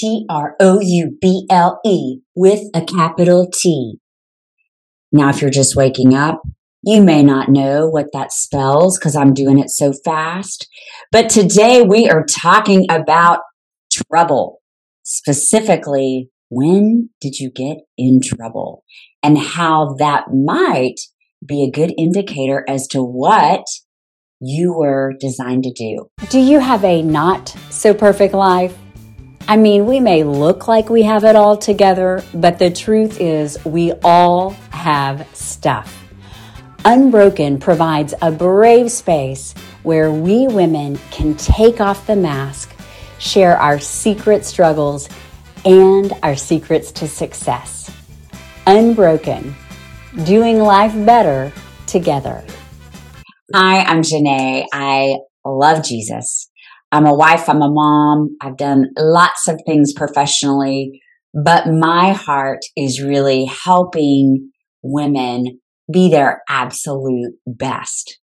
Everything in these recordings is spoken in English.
T R O U B L E with a capital T. Now, if you're just waking up, you may not know what that spells because I'm doing it so fast. But today we are talking about trouble. Specifically, when did you get in trouble and how that might be a good indicator as to what you were designed to do. Do you have a not so perfect life? I mean, we may look like we have it all together, but the truth is we all have stuff. Unbroken provides a brave space where we women can take off the mask, share our secret struggles, and our secrets to success. Unbroken, doing life better together. Hi, I'm Janae. I love Jesus. I'm a wife, I'm a mom, I've done lots of things professionally, but my heart is really helping women be their absolute best.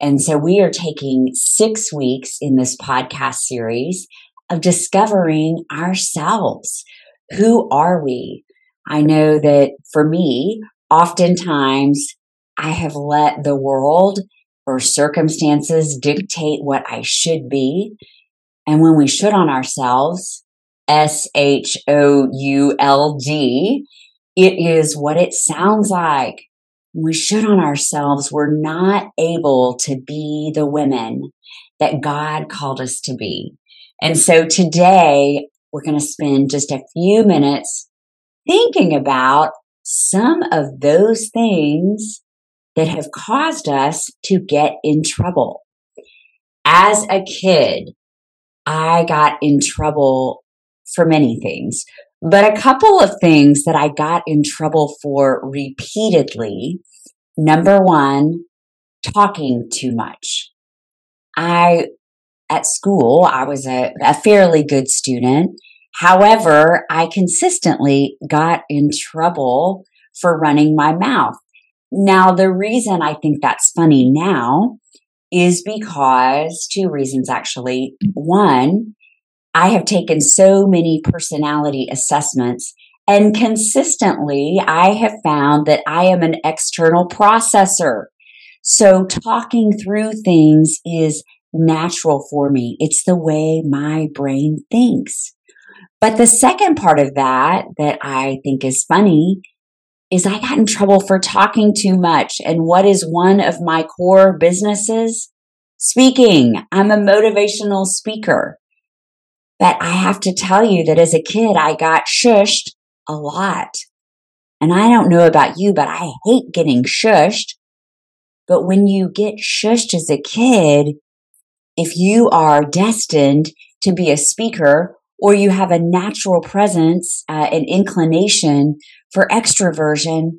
And so we are taking six weeks in this podcast series of discovering ourselves. Who are we? I know that for me, oftentimes I have let the world or circumstances dictate what I should be. And when we should on ourselves, S H O U L D, it is what it sounds like. We should on ourselves, we're not able to be the women that God called us to be. And so today we're going to spend just a few minutes thinking about some of those things that have caused us to get in trouble. As a kid, I got in trouble for many things, but a couple of things that I got in trouble for repeatedly. Number one, talking too much. I, at school, I was a, a fairly good student. However, I consistently got in trouble for running my mouth. Now, the reason I think that's funny now is because two reasons actually. One, I have taken so many personality assessments and consistently I have found that I am an external processor. So talking through things is natural for me. It's the way my brain thinks. But the second part of that that I think is funny is I got in trouble for talking too much. And what is one of my core businesses? Speaking. I'm a motivational speaker. But I have to tell you that as a kid, I got shushed a lot. And I don't know about you, but I hate getting shushed. But when you get shushed as a kid, if you are destined to be a speaker or you have a natural presence, uh, an inclination for extroversion,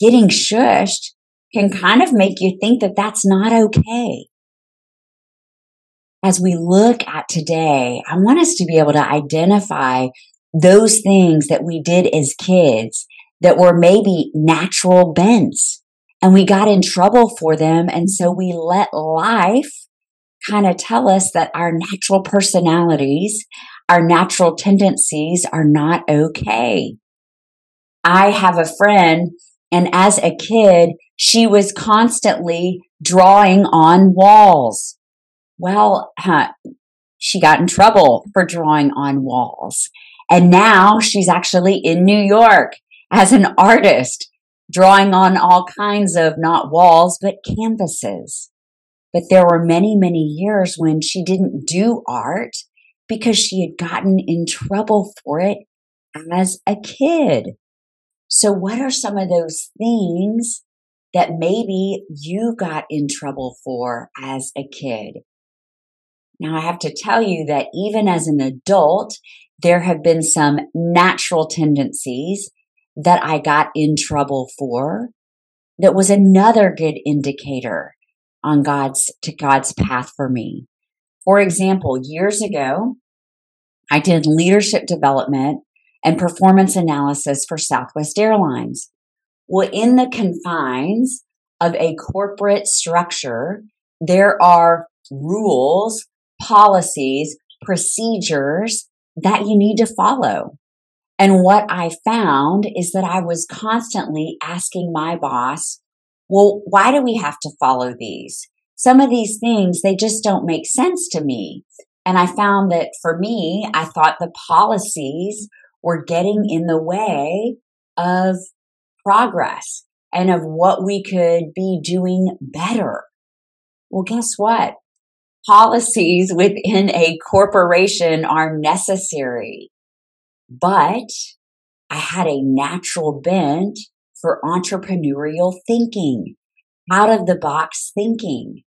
getting shushed can kind of make you think that that's not okay. As we look at today, I want us to be able to identify those things that we did as kids that were maybe natural bents and we got in trouble for them. And so we let life kind of tell us that our natural personalities, our natural tendencies are not okay. I have a friend and as a kid, she was constantly drawing on walls. Well, huh, she got in trouble for drawing on walls. And now she's actually in New York as an artist, drawing on all kinds of not walls, but canvases. But there were many, many years when she didn't do art because she had gotten in trouble for it as a kid. So what are some of those things that maybe you got in trouble for as a kid? Now I have to tell you that even as an adult, there have been some natural tendencies that I got in trouble for that was another good indicator on God's to God's path for me. For example, years ago, I did leadership development and performance analysis for Southwest Airlines. Well, in the confines of a corporate structure, there are rules, policies, procedures that you need to follow. And what I found is that I was constantly asking my boss, well, why do we have to follow these? Some of these things, they just don't make sense to me. And I found that for me, I thought the policies were getting in the way of progress and of what we could be doing better. Well, guess what? Policies within a corporation are necessary, but I had a natural bent for entrepreneurial thinking, out of the box thinking.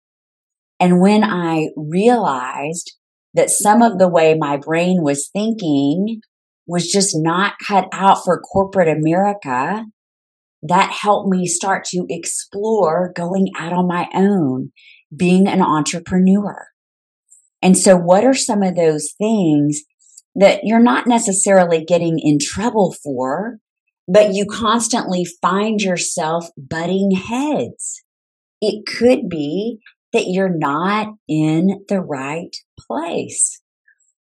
And when I realized that some of the way my brain was thinking was just not cut out for corporate America, that helped me start to explore going out on my own, being an entrepreneur. And so what are some of those things that you're not necessarily getting in trouble for, but you constantly find yourself butting heads? It could be that you're not in the right place.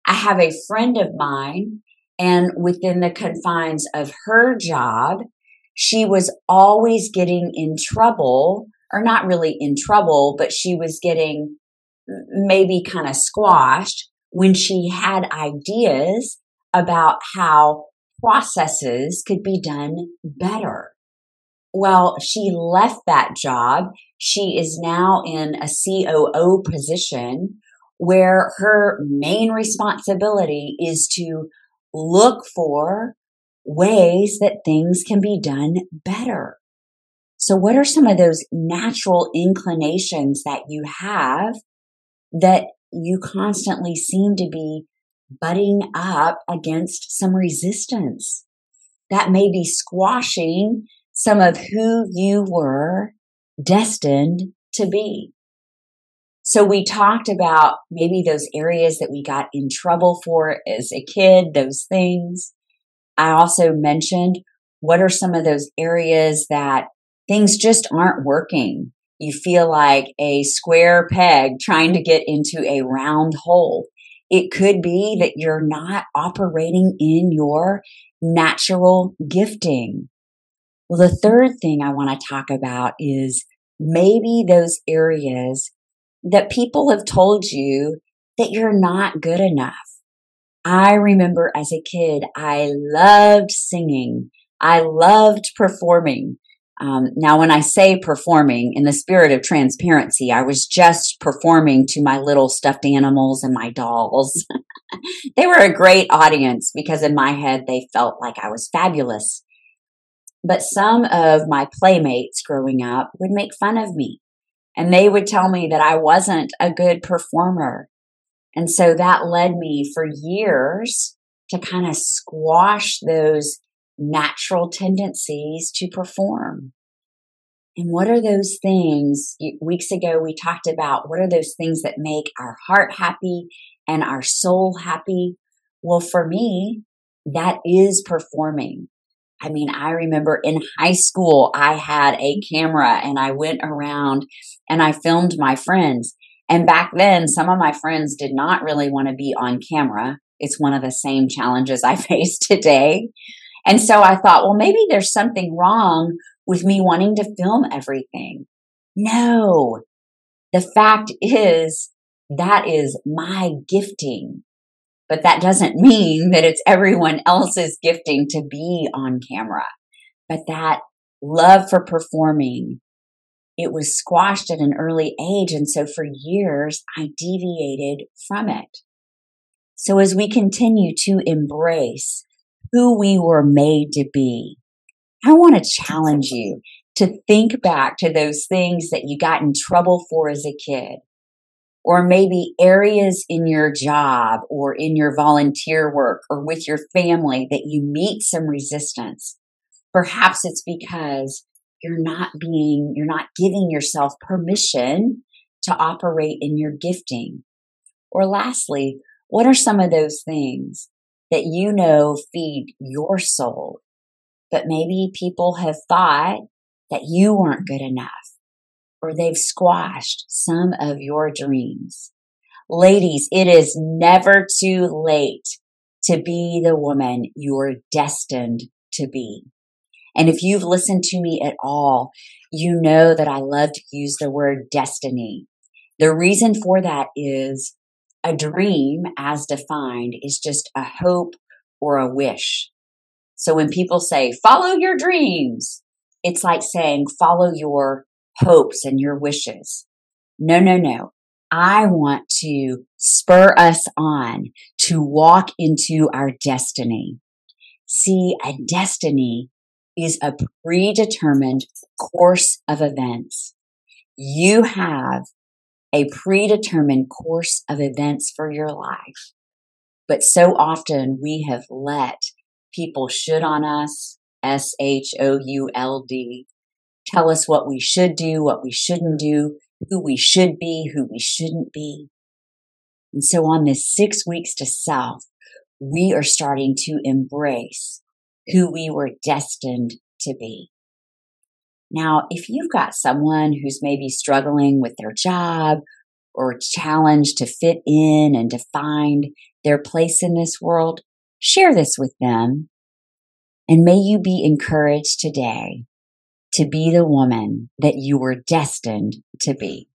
I have a friend of mine and within the confines of her job, she was always getting in trouble or not really in trouble, but she was getting maybe kind of squashed when she had ideas about how processes could be done better. Well, she left that job. She is now in a COO position where her main responsibility is to look for ways that things can be done better. So what are some of those natural inclinations that you have that you constantly seem to be butting up against some resistance that may be squashing some of who you were destined to be. So we talked about maybe those areas that we got in trouble for as a kid, those things. I also mentioned what are some of those areas that things just aren't working. You feel like a square peg trying to get into a round hole. It could be that you're not operating in your natural gifting. Well, the third thing I want to talk about is maybe those areas that people have told you that you're not good enough. I remember as a kid, I loved singing. I loved performing. Um, now, when I say performing in the spirit of transparency, I was just performing to my little stuffed animals and my dolls. they were a great audience because in my head, they felt like I was fabulous. But some of my playmates growing up would make fun of me and they would tell me that I wasn't a good performer. And so that led me for years to kind of squash those natural tendencies to perform. And what are those things? Weeks ago, we talked about what are those things that make our heart happy and our soul happy? Well, for me, that is performing. I mean, I remember in high school, I had a camera and I went around and I filmed my friends. And back then, some of my friends did not really want to be on camera. It's one of the same challenges I face today. And so I thought, well, maybe there's something wrong with me wanting to film everything. No, the fact is that is my gifting. But that doesn't mean that it's everyone else's gifting to be on camera. But that love for performing, it was squashed at an early age. And so for years, I deviated from it. So as we continue to embrace who we were made to be, I want to challenge you to think back to those things that you got in trouble for as a kid or maybe areas in your job or in your volunteer work or with your family that you meet some resistance. Perhaps it's because you're not being, you're not giving yourself permission to operate in your gifting. Or lastly, what are some of those things that you know feed your soul, but maybe people have thought that you weren't good enough or they've squashed some of your dreams. Ladies, it is never too late to be the woman you're destined to be. And if you've listened to me at all, you know that I love to use the word destiny. The reason for that is a dream, as defined, is just a hope or a wish. So when people say, follow your dreams, it's like saying, follow your hopes and your wishes. No, no, no. I want to spur us on to walk into our destiny. See, a destiny is a predetermined course of events. You have a predetermined course of events for your life. But so often we have let people should on us, S H O U L D, tell us what we should do, what we shouldn't do, who we should be, who we shouldn't be. And so on this six weeks to self, we are starting to embrace who we were destined to be. Now, if you've got someone who's maybe struggling with their job or challenged to fit in and to find their place in this world, share this with them. And may you be encouraged today to be the woman that you were destined to be.